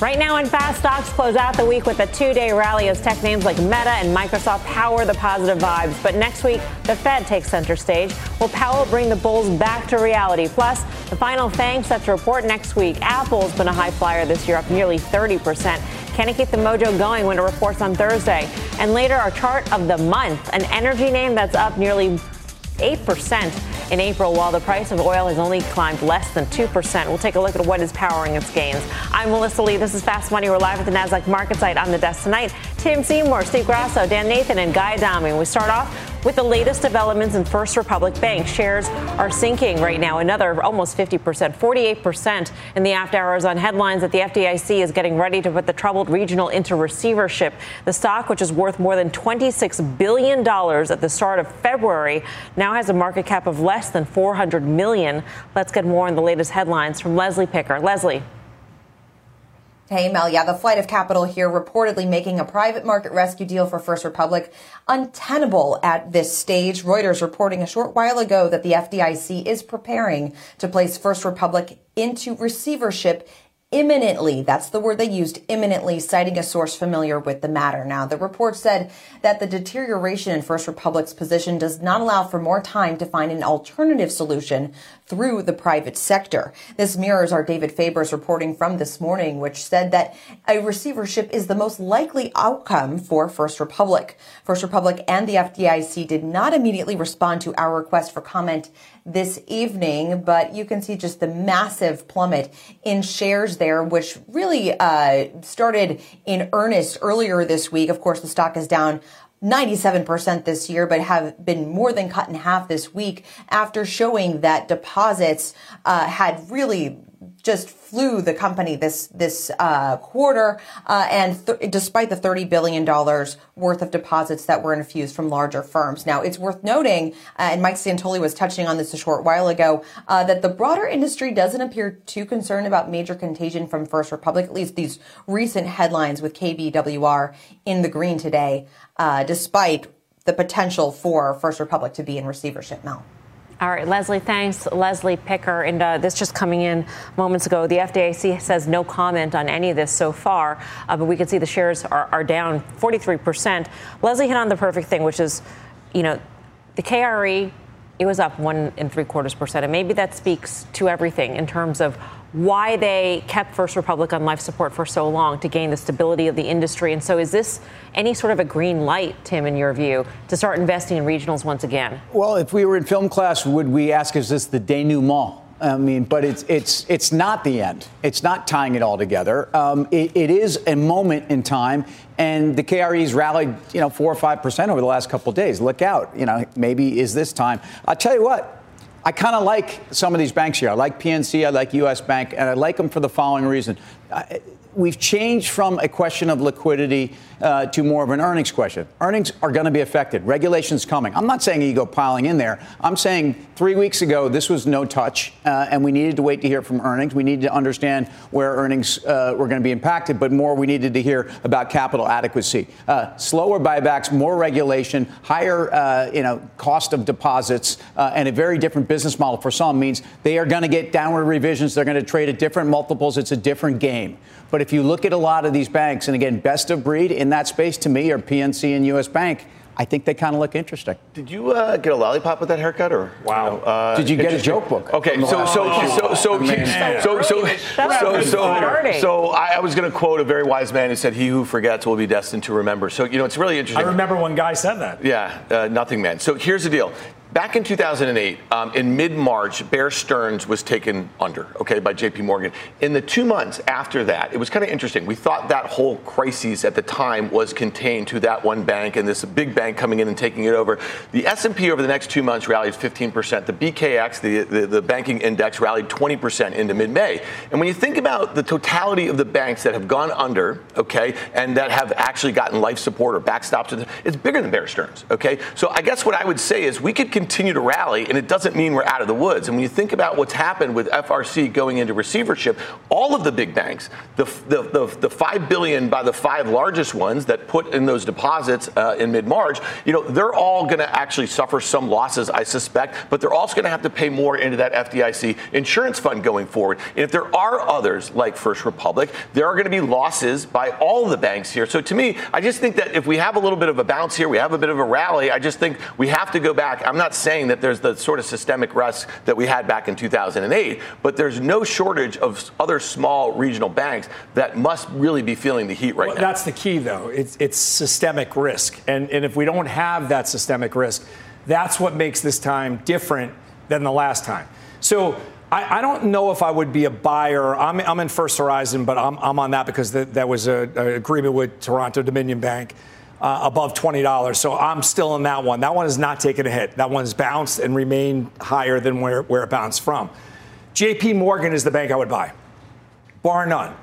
Right now in fast stocks close out the week with a two-day rally as tech names like Meta and Microsoft power the positive vibes. But next week, the Fed takes center stage. Will Powell bring the bulls back to reality? Plus, the final FANG set to report next week. Apple's been a high flyer this year, up nearly 30%. Can it keep the mojo going when it reports on Thursday? And later, our chart of the month, an energy name that's up nearly 8% in April, while the price of oil has only climbed less than 2%. We'll take a look at what is powering its gains. I'm Melissa Lee. This is Fast Money. We're live at the NASDAQ market site on the desk tonight. Tim Seymour, Steve Grasso, Dan Nathan, and Guy Adami. We start off with the latest developments in First Republic Bank, shares are sinking right now, another almost 50%, 48% in the after hours on headlines that the FDIC is getting ready to put the troubled regional into receivership. The stock, which is worth more than $26 billion at the start of February, now has a market cap of less than 400 million. Let's get more on the latest headlines from Leslie Picker. Leslie. Hey, Mel. Yeah, the flight of capital here reportedly making a private market rescue deal for First Republic untenable at this stage. Reuters reporting a short while ago that the FDIC is preparing to place First Republic into receivership imminently. That's the word they used, imminently, citing a source familiar with the matter. Now, the report said that the deterioration in First Republic's position does not allow for more time to find an alternative solution through the private sector. This mirrors our David Faber's reporting from this morning, which said that a receivership is the most likely outcome for First Republic. First Republic and the FDIC did not immediately respond to our request for comment this evening, but you can see just the massive plummet in shares there, which really uh, started in earnest earlier this week. Of course, the stock is down 97% this year, but have been more than cut in half this week after showing that deposits uh, had really just flew the company this this uh, quarter, uh, and th- despite the thirty billion dollars worth of deposits that were infused from larger firms. Now, it's worth noting, uh, and Mike Santoli was touching on this a short while ago, uh, that the broader industry doesn't appear too concerned about major contagion from First Republic. At least these recent headlines with KBWR in the green today, uh, despite the potential for First Republic to be in receivership. Mel. All right, Leslie, thanks. Leslie Picker. And uh, this just coming in moments ago. The FDIC says no comment on any of this so far, uh, but we can see the shares are, are down 43%. Leslie hit on the perfect thing, which is, you know, the KRE, it was up one and three quarters percent. And maybe that speaks to everything in terms of why they kept First Republic on life support for so long to gain the stability of the industry. And so, is this any sort of a green light, Tim, in your view, to start investing in regionals once again? Well, if we were in film class, would we ask, is this the denouement? I mean, but it's it's it's not the end. It's not tying it all together. Um, it, it is a moment in time, and the KRE's rallied, you know, four or five percent over the last couple of days. Look out, you know, maybe is this time. I'll tell you what. I kind of like some of these banks here. I like PNC, I like US Bank, and I like them for the following reason. We've changed from a question of liquidity uh, to more of an earnings question. Earnings are going to be affected. Regulation's coming. I'm not saying you go piling in there. I'm saying three weeks ago this was no touch, uh, and we needed to wait to hear from earnings. We needed to understand where earnings uh, were going to be impacted, but more we needed to hear about capital adequacy. Uh, slower buybacks, more regulation, higher uh, you know cost of deposits, uh, and a very different business model for some means they are going to get downward revisions. They're going to trade at different multiples. It's a different game. But if you look at a lot of these banks, and again, best of breed in that space to me are PNC and U.S. Bank. I think they kind of look interesting. Did you uh, get a lollipop with that haircut, or wow? Uh, Did you get a joke book? Okay, so so, so so so so so so so so I, I was going to quote a very wise man who said, "He who forgets will be destined to remember." So you know, it's really interesting. I remember one guy said that. Yeah, uh, nothing, man. So here's the deal: back in 2008, um, in mid-March, Bear Stearns was taken under, okay, by J.P. Morgan. In the two months after that, it was kind of interesting. We thought that whole crisis at the time was contained to that one bank and this big bank coming in and taking it over. The S&P over the next two months rallied 15%. The BKX, the, the, the banking index, rallied 20% into mid-May. And when you think about the totality of the banks that have gone under, okay, and that have actually gotten life support or backstops, it's bigger than Bear Stearns, okay? So I guess what I would say is we could continue to rally, and it doesn't mean we're out of the woods. And when you think about what's happened with FRC going into receivership, all of the big banks, the, the, the, the five billion by the five largest ones that put in those deposits uh, in mid-March, you know, they're all going to actually suffer some losses, I suspect, but they're also going to have to pay more into that FDIC insurance fund going forward. And if there are others like First Republic, there are going to be losses by all the banks here. So to me, I just think that if we have a little bit of a bounce here, we have a bit of a rally, I just think we have to go back. I'm not not saying that there's the sort of systemic risk that we had back in 2008, but there's no shortage of other small regional banks that must really be feeling the heat right well, now. That's the key, though. It's, it's systemic risk. And, and if we don't have that systemic risk, that's what makes this time different than the last time. So I, I, don't know if I would be a buyer. I'm, I'm in First Horizon, but I'm, I'm on that because that was an agreement with Toronto Dominion Bank uh, above $20. So I'm still in that one. That one has not taken a hit. That one's bounced and remained higher than where, where it bounced from. JP Morgan is the bank I would buy, bar none.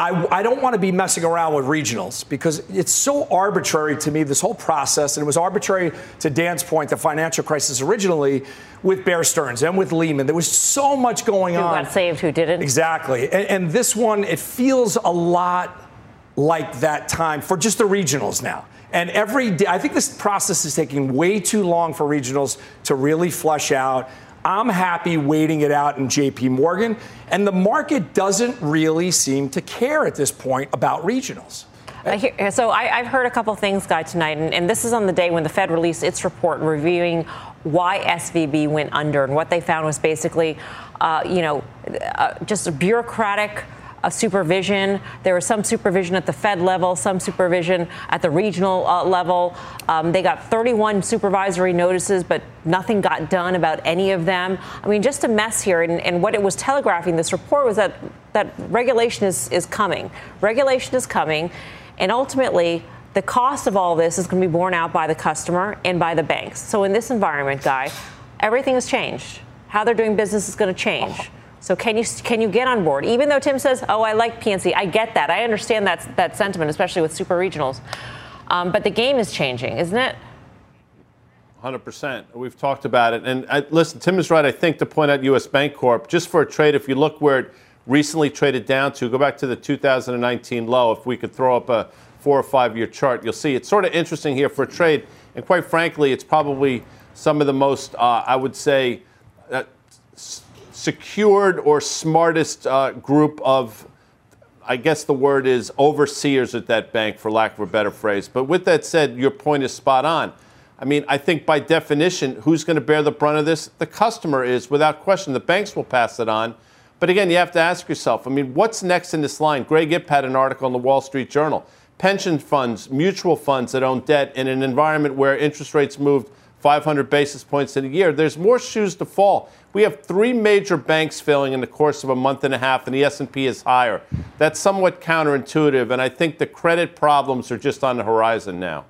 I, I, don't want to be messing around with regionals because it's so arbitrary to me, this whole process. And it was arbitrary, to Dan's point, the financial crisis originally with Bear Stearns and with Lehman. There was so much going who on. Who got saved, who didn't. Exactly. And, and this one, it feels a lot like that time for just the regionals now. And every day, I think this process is taking way too long for regionals to really flush out. I'm happy waiting it out in JP Morgan. And the market doesn't really seem to care at this point about regionals. So I, have heard a couple things, Guy, tonight, and, and, this is on the day when the Fed released its report reviewing why SVB went under, and what they found was basically, uh, you know, uh, just a bureaucratic uh, supervision. There was some supervision at the Fed level, some supervision at the regional uh, level. Um, they got 31 supervisory notices, but nothing got done about any of them. I mean, just a mess here. And, and what it was telegraphing, this report, was that, that regulation is, is coming. Regulation is coming. And ultimately, the cost of all this is going to be borne out by the customer and by the banks. So, in this environment, Guy, everything has changed. How they're doing business is going to change. So can you can you get on board? Even though Tim says, "Oh, I like PNC," I get that. I understand that that sentiment, especially with super regionals. Um, but the game is changing, isn't it? 100%. We've talked about it. And I, listen, Tim is right, I think, to point out U.S. Bank Corp. Just for a trade, if you look where it recently traded down to, go back to the 2019 low. If we could throw up a four or five year chart, you'll see it's sort of interesting here for a trade. And quite frankly, it's probably some of the most, uh, I would say, uh, secured or smartest uh, group of, I guess the word is overseers at that bank, for lack of a better phrase. But with that said, your point is spot on. I mean, I think by definition, who's going to bear the brunt of this? The customer is, without question. The banks will pass it on. But again, you have to ask yourself I mean, what's next in this line? Greg Ip had an article in the Wall Street Journal. Pension funds, mutual funds that own debt in an environment where interest rates moved 500 basis points in a year, there's more shoes to fall. We have three major banks failing in the course of a month and a half, and the S&P is higher. That's somewhat counterintuitive, and I think the credit problems are just on the horizon now.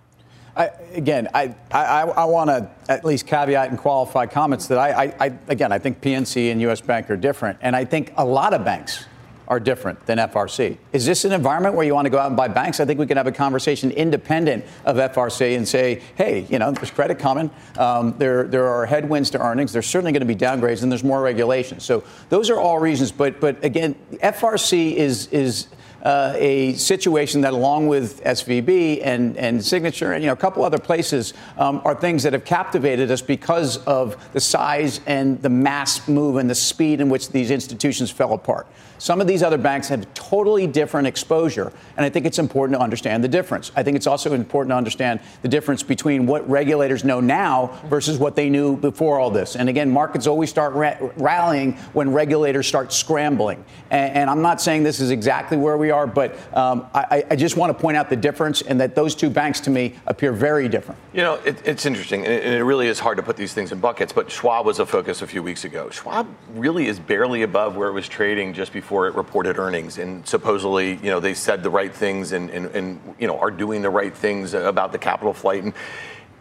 I, again, I, I, I want to at least caveat and qualify comments that I, I, again, I think PNC and U.S. Bank are different, and I think a lot of banks are different than FRC. Is this an environment where you want to go out and buy banks? I think we can have a conversation independent of FRC and say, hey, you know, there's credit coming. Um, there, there are headwinds to earnings. There's certainly going to be downgrades, and there's more regulation. So those are all reasons. But, but again, FRC is is uh, a situation that, along with SVB and, and Signature and you know, a couple other places, um, are things that have captivated us because of the size and the mass move and the speed in which these institutions fell apart. Some of these other banks have totally different exposure, and I think it's important to understand the difference. I think it's also important to understand the difference between what regulators know now versus what they knew before all this. And again, markets always start ra- rallying when regulators start scrambling. And, and I'm not saying this is exactly where we are. But um, I, I, just want to point out the difference and that those two banks to me appear very different. You know, it, it's interesting, and it really is hard to put these things in buckets. But Schwab was a focus a few weeks ago. Schwab really is barely above where it was trading just before it reported earnings, and supposedly, you know, they said the right things and, and, and you know are doing the right things about the capital flight. And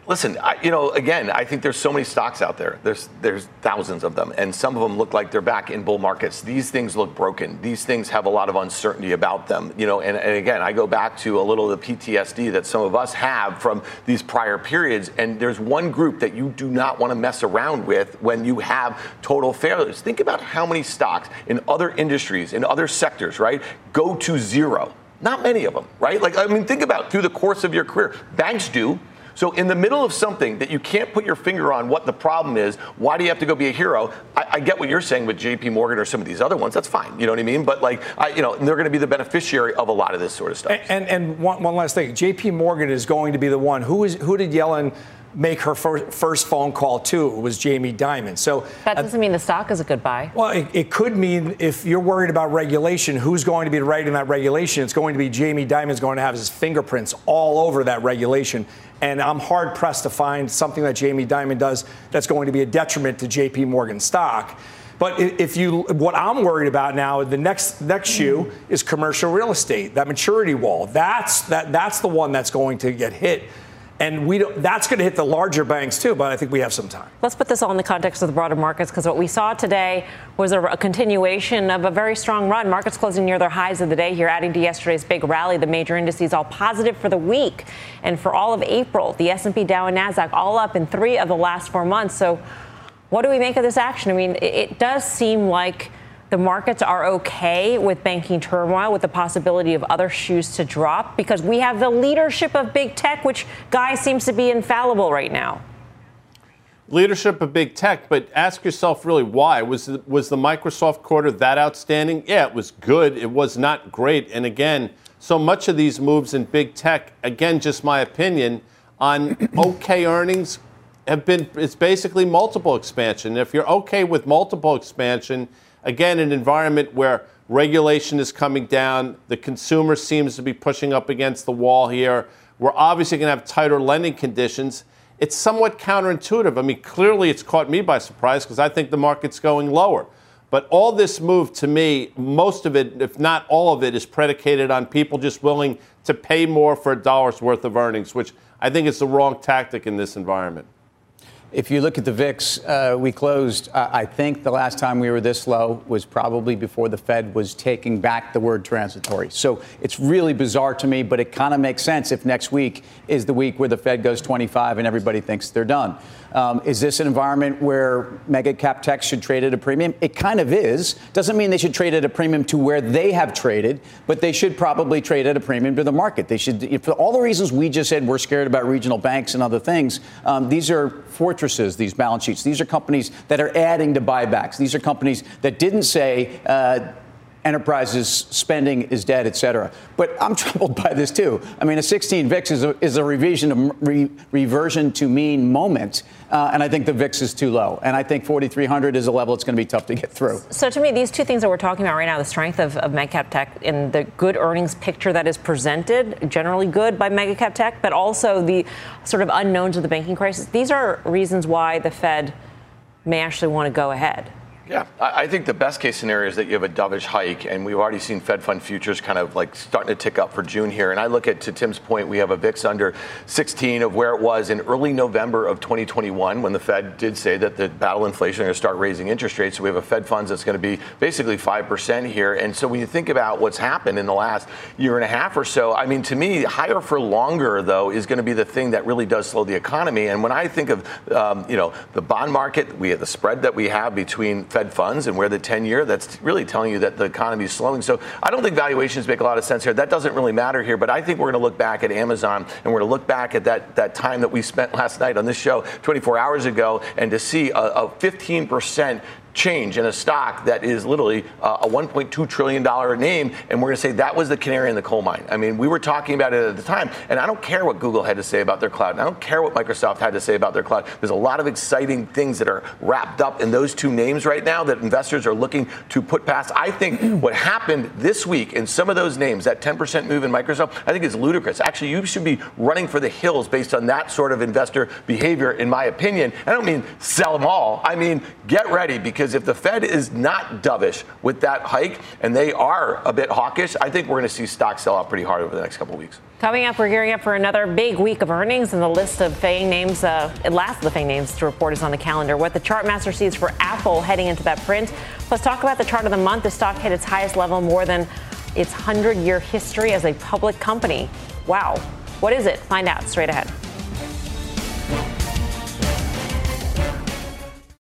Listen, I, you know, again, I think there's so many stocks out there. There's there's thousands of them, and some of them look like they're back in bull markets. These things look broken. These things have a lot of uncertainty about them. You know, and, and again, I go back to a little of the PTSD that some of us have from these prior periods. And there's one group that you do not want to mess around with when you have total failures. Think about how many stocks in other industries, in other sectors, right, go to zero. Not many of them, right? Like, I mean, think about through the course of your career. Banks do. So, in the middle of something that you can't put your finger on what the problem is, why do you have to go be a hero? I, I get what you're saying with J.P. Morgan or some of these other ones. That's fine. You know what I mean? But like, I, you know, they're going to be the beneficiary of a lot of this sort of stuff. And and, and one, one last thing, J.P. Morgan is going to be the one. Who is who did Yellen? Make her first phone call to it was Jamie Dimon. So that doesn't uh, mean the stock is a good buy. Well, it, it, could mean if you're worried about regulation, who's going to be writing that regulation? It's going to be Jamie Dimon's going to have his fingerprints all over that regulation. And I'm hard pressed to find something that Jamie Dimon does that's going to be a detriment to JP Morgan stock. But if you, what I'm worried about now, the next next shoe is commercial real estate, that maturity wall. That's that that's the one that's going to get hit and we don't. that's going to hit the larger banks too, but I think we have some time. Let's put this all in the context of the broader markets because what we saw today was a, a, continuation of a very strong run. Markets closing near their highs of the day here, adding to yesterday's big rally. The major indices all positive for the week, and for all of April, the S&P, Dow, and Nasdaq all up in three of the last four months. So, what do we make of this action? I mean, it, it does seem like the markets are okay with banking turmoil, with the possibility of other shoes to drop, because we have the leadership of big tech, which guy seems to be infallible right now. Leadership of big tech, but ask yourself really why was the, was the Microsoft quarter that outstanding? Yeah, it was good. It was not great. And again, so much of these moves in big tech, again, just my opinion on okay earnings have been. It's basically multiple expansion. If you're okay with multiple expansion again, an environment where regulation is coming down, the consumer seems to be pushing up against the wall here. We're obviously going to have tighter lending conditions. It's somewhat counterintuitive. I mean, clearly it's caught me by surprise because I think the market's going lower. But all this move to me, most of it, if not all of it, is predicated on people just willing to pay more for a dollar's worth of earnings, which I think is the wrong tactic in this environment. If you look at the VIX, uh, we closed, uh, I think the last time we were this low was probably before the Fed was taking back the word transitory. So it's really bizarre to me, but it kind of makes sense if next week is the week where the Fed goes 25 and everybody thinks they're done. Um, is this an environment where mega cap tech should trade at a premium? It kind of is. Doesn't mean they should trade at a premium to where they have traded, but they should probably trade at a premium to the market. They should, for all the reasons we just said, we're scared about regional banks and other things. Um, these are fortresses, these balance sheets. These are companies that are adding to buybacks. These are companies that didn't say, uh, enterprises spending is dead, et cetera. But I'm troubled by this too. I mean, a 16 VIX is a, is a revision, re, reversion to mean moment, uh, and I think the VIX is too low. And I think 4,300 is a level it's going to be tough to get through. So to me, these two things that we're talking about right now, the strength of, of cap tech and the good earnings picture that is presented, generally good by megacap tech, but also the sort of unknowns of the banking crisis. These are reasons why the Fed may actually want to go ahead. Yeah, I think the best case scenario is that you have a dovish hike, and we've already seen Fed fund futures kind of like starting to tick up for June here. And I look at, to Tim's point, we have a VIX under 16 of where it was in early November of 2021 when the Fed did say that the battle inflation are going to start raising interest rates. So we have a Fed funds that's going to be basically 5% here. And so when you think about what's happened in the last year and a half or so, I mean, to me, higher for longer, though, is going to be the thing that really does slow the economy. And when I think of, um, you know, the bond market, we have the spread that we have between Fed funds and where the 10 year, that's really telling you that the economy is slowing. So I don't think valuations make a lot of sense here. That doesn't really matter here, but I think we're going to look back at Amazon and we're going to look back at that, that time that we spent last night on this show 24 hours ago and to see a, a 15% change in a stock that is literally uh, a 1.2 trillion dollar name, and we're going to say that was the canary in the coal mine. I mean, we were talking about it at the time, and I don't care what Google had to say about their cloud, and I don't care what Microsoft had to say about their cloud. There's a lot of exciting things that are wrapped up in those two names right now that investors are looking to put past. I think what happened this week in some of those names, that 10% move in Microsoft, I think is ludicrous. Actually, you should be running for the hills based on that sort of investor behavior, in my opinion. I don't mean sell them all. I mean get ready because if the Fed is not dovish with that hike and they are a bit hawkish, I think we're going to see stocks sell out pretty hard over the next couple weeks. Coming up, we're gearing up for another big week of earnings, and the list of FANG names, uh, last of the FANG names to report is on the calendar. What the chart master sees for Apple heading into that print. Let's talk about the chart of the month. The stock hit its highest level more than its 100 year history as a public company. Wow. What is it? Find out straight ahead.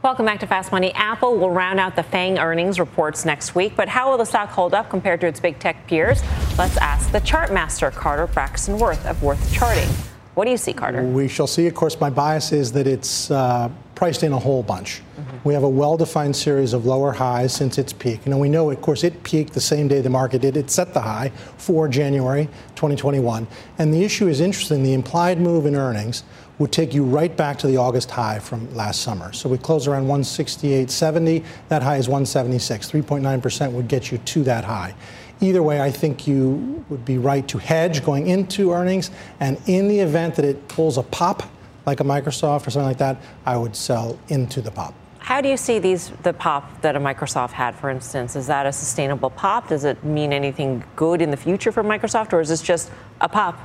Welcome back to Fast Money. Apple will round out the FANG earnings reports next week, but how will the stock hold up compared to its big tech peers? Let's ask the chart master, Carter Braxton Worth of Worth Charting. What do you see, Carter? We shall see. Of course, my bias is that it's uh, priced in a whole bunch. Mm-hmm. We have a well-defined series of lower highs since its peak. Know, we know, of course, it peaked the same day the market did. It set the high for January 2021. And the issue is interesting. The implied move in earnings would take you right back to the August high from last summer. So we close around 168.70. That high is 176. 3.9% would get you to that high. Either way, I think you would be right to hedge going into earnings. And in the event that it pulls a pop, like a Microsoft or something like that, I would sell into the pop. How do you see these the pop that a Microsoft had, for instance? Is that a sustainable pop? Does it mean anything good in the future for Microsoft, or is this just a pop?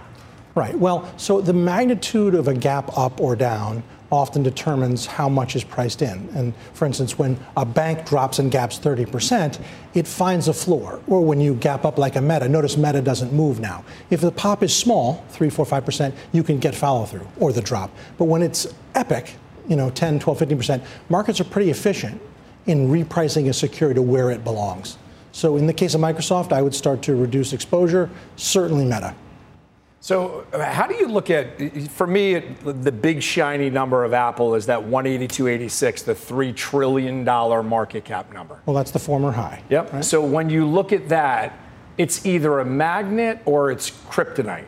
Right. Well, so the magnitude of a gap up or down often determines how much is priced in. And for instance, when a bank drops and gaps 30%, it finds a floor. Or when you gap up like a Meta, notice Meta doesn't move now. If the pop is small, 3, 4, 5%, you can get follow through or the drop. But when it's epic, you know, 10, 12, 15%, markets are pretty efficient in repricing a security to where it belongs. So in the case of Microsoft, I would start to reduce exposure, certainly Meta. So, uh, how do you look at, for me, the big shiny number of Apple is that 182.86, the $3 trillion market cap number? Well, that's the former high. Yep. Right? So, when you look at that, it's either a magnet or it's kryptonite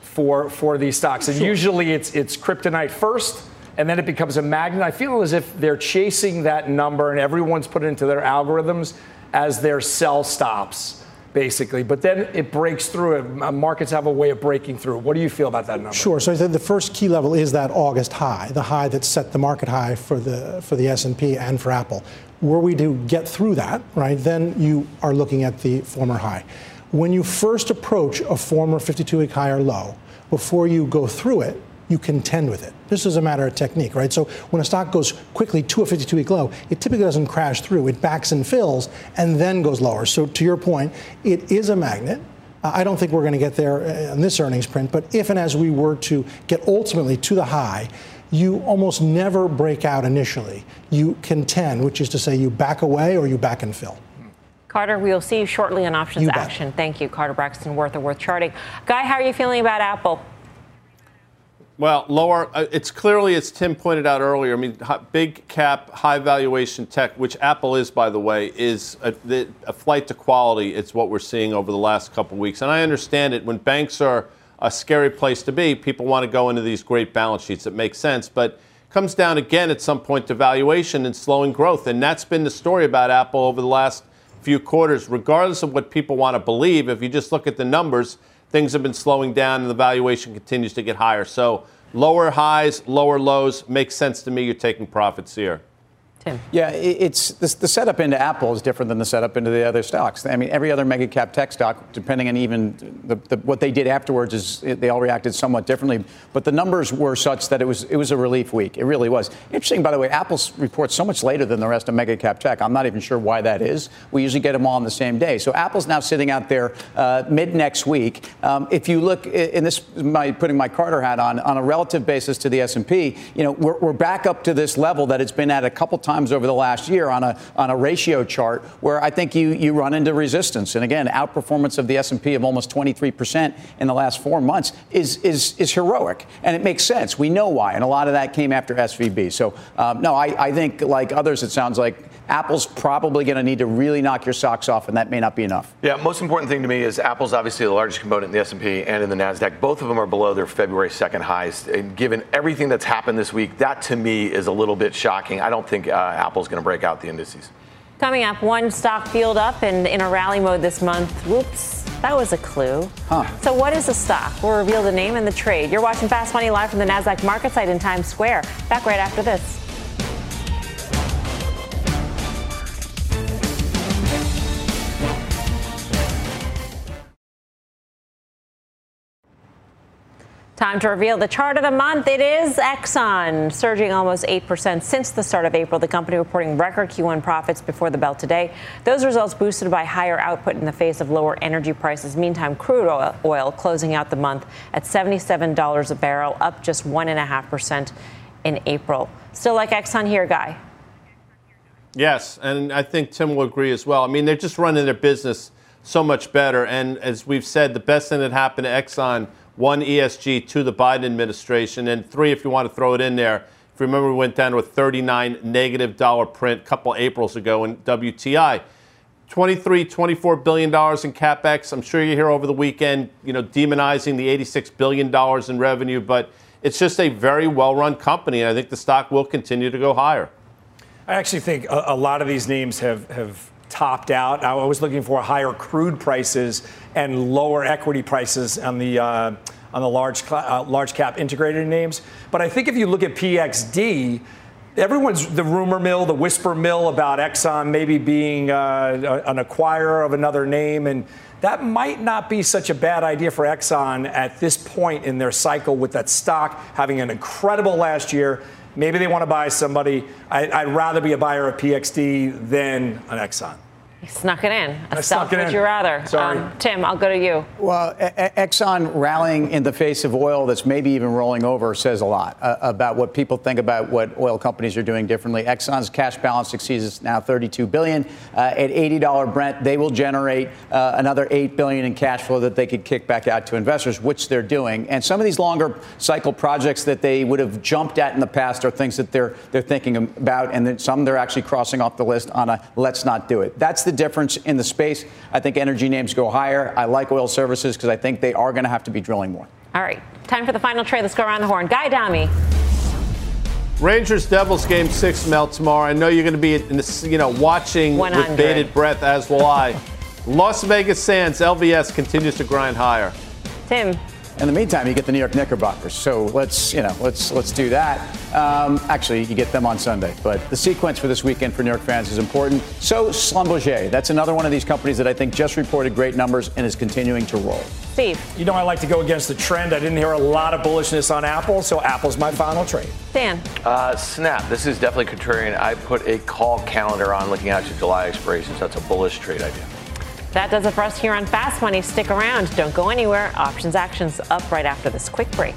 for, for these stocks. And sure. usually it's, it's kryptonite first, and then it becomes a magnet. I feel as if they're chasing that number and everyone's put it into their algorithms as their sell stops basically. But then it breaks through. Uh, markets have a way of breaking through. What do you feel about that number? Sure. So the first key level is that August high, the high that set the market high for the for the S&P and for Apple. Were we to get through that, right, then you are looking at the former high. When you first approach a former 52-week high or low, before you go through it, you contend with it. This is a matter of technique, right? So when a stock goes quickly to a 52 week low, it typically doesn't crash through. It backs and fills and then goes lower. So to your point, it is a magnet. I don't think we're going to get there uh, in this earnings print, but if and as we were to get ultimately to the high, you almost never break out initially. You contend, which is to say you back away or you back and fill. Carter, we'll see you shortly on options action. Thank you, Carter Braxton Worth of Worth Charting. Guy, how are you feeling about Apple? Well, lower. Uh, it's clearly, as Tim pointed out earlier. I mean, big cap, high valuation tech, which Apple is, by the way, is a, a flight to quality. It's what we're seeing over the last couple of weeks, and I understand it. When banks are a scary place to be, people want to go into these great balance sheets. It makes sense, but comes down again at some point to valuation and slowing growth. And that's been the story about Apple over the last few quarters. Regardless of what people want to believe, if you just look at the numbers, things have been slowing down and the valuation continues to get higher. So lower highs, lower lows makes sense to me. You're taking profits here. Tim. Yeah, it's the, setup into Apple is different than the setup into the other stocks. I mean, every other mega cap tech stock, depending on even the, the, what they did afterwards, is they all reacted somewhat differently. But the numbers were such that it was it was a relief week. It really was. Interesting, by the way, Apple's reports so much later than the rest of mega cap tech. I'm not even sure why that is. We usually get them all on the same day. So Apple's now sitting out there uh, mid next week. Um, if you look, in this, my putting my Carter hat on, on a relative basis to the S&P, you know, we're, we're back up to this level that it's been at a couple times times over the last year on a on a ratio chart where I think you you run into resistance. And again, outperformance of the S&P of almost 23 percent in the last four months is is is heroic, and it makes sense. We know why, and a lot of that came after SVB. So um, no, I, I think like others, it sounds like Apple's probably going to need to really knock your socks off, and that may not be enough. Yeah, most important thing to me is Apple's obviously the largest component in the S&P and in the Nasdaq. Both of them are below their February 2nd highs. And given everything that's happened this week, that to me is a little bit shocking. I don't think uh, Apple's going to break out the indices. Coming up, one stock fueled up and in a rally mode this month. Whoops, that was a clue. Huh. So, what is a stock? We'll reveal the name and the trade. You're watching Fast Money live from the NASDAQ market site in Times Square. Back right after this. Time to reveal the chart of the month. It is Exxon, surging almost 8% since the start of April. The company reporting record Q1 profits before the bell today. Those results boosted by higher output in the face of lower energy prices. Meantime, crude oil, oil closing out the month at $77 a barrel, up just 1.5% in April. Still like Exxon here, Guy? Yes, and I think Tim will agree as well. I mean, they're just running their business so much better. And as we've said, the best thing that happened to Exxon – one ESG to the Biden administration, and three, if you want to throw it in there. If you remember, we went down to a 39 negative dollar print a couple Aprils ago in WTI. 23, 24 billion dollars in capex. I'm sure you hear over the weekend, you know, demonizing the 86 billion dollars in revenue, but it's just a very well-run company, and I think the stock will continue to go higher. I actually think a, a lot of these names have have topped out. I was looking for higher crude prices and lower equity prices on the uh, on the large uh, large cap integrated names. But I think if you look at PXD, everyone's the rumor mill, the whisper mill about Exxon maybe being uh, an acquirer of another name and. That might not be such a bad idea for Exxon at this point in their cycle with that stock having an incredible last year, Maybe they want to buy somebody. I, would rather be a buyer of PXD than an Exxon. You snuck it in. A I stealth would you rather? Sorry. Um, Tim, I'll go to you. Well, Exxon rallying in the face of oil that's maybe even rolling over says a lot uh, about what people think about what oil companies are doing differently. Exxon's cash balance exceeds now 32 billion. Uh, at $80 Brent, they will generate uh, another 8 billion in cash flow that they could kick back out to investors, which they're doing. And some of these longer cycle projects that they would have jumped at in the past are things that they're they're thinking about, and then some they're actually crossing off the list on a let's not do it. That's the the difference in the space. I think energy names go higher. I like oil services because I think they are going to have to be drilling more. All right, time for the final trade. Let's go around the horn. Guy Adami. Rangers Devils game six Mel tomorrow. I know you're going to be in this, you know watching 100. with bated breath, as will I. Las Vegas Sands LVS continues to grind higher. Tim. In the meantime, you get the New York Knickerbockers. So let's, you know, let's let's do that. Um, actually, you get them on Sunday. But the sequence for this weekend for New York fans is important. So Schlumberger, that's another one of these companies that I think just reported great numbers and is continuing to roll. Steve. You know I like to go against the trend. I didn't hear a lot of bullishness on Apple, so Apple's my final trade. Dan. Uh, Snap. This is definitely contrarian. I put a call calendar on looking out to July expirations. That's a bullish trade idea. That does it for us here on Fast Money. Stick around. Don't go anywhere. Options actions up right after this quick break.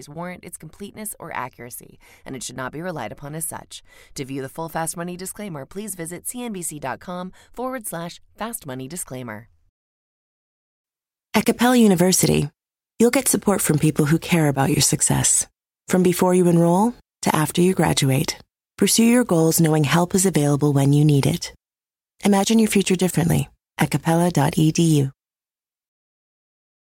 warrant its completeness or accuracy, and it should not be relied upon as such. To view the full Fast Money disclaimer, please visit cnbc.com forward slash fast money disclaimer. At Capella University, you'll get support from people who care about your success. From before you enroll to after you graduate, pursue your goals knowing help is available when you need it. Imagine your future differently at capella.edu.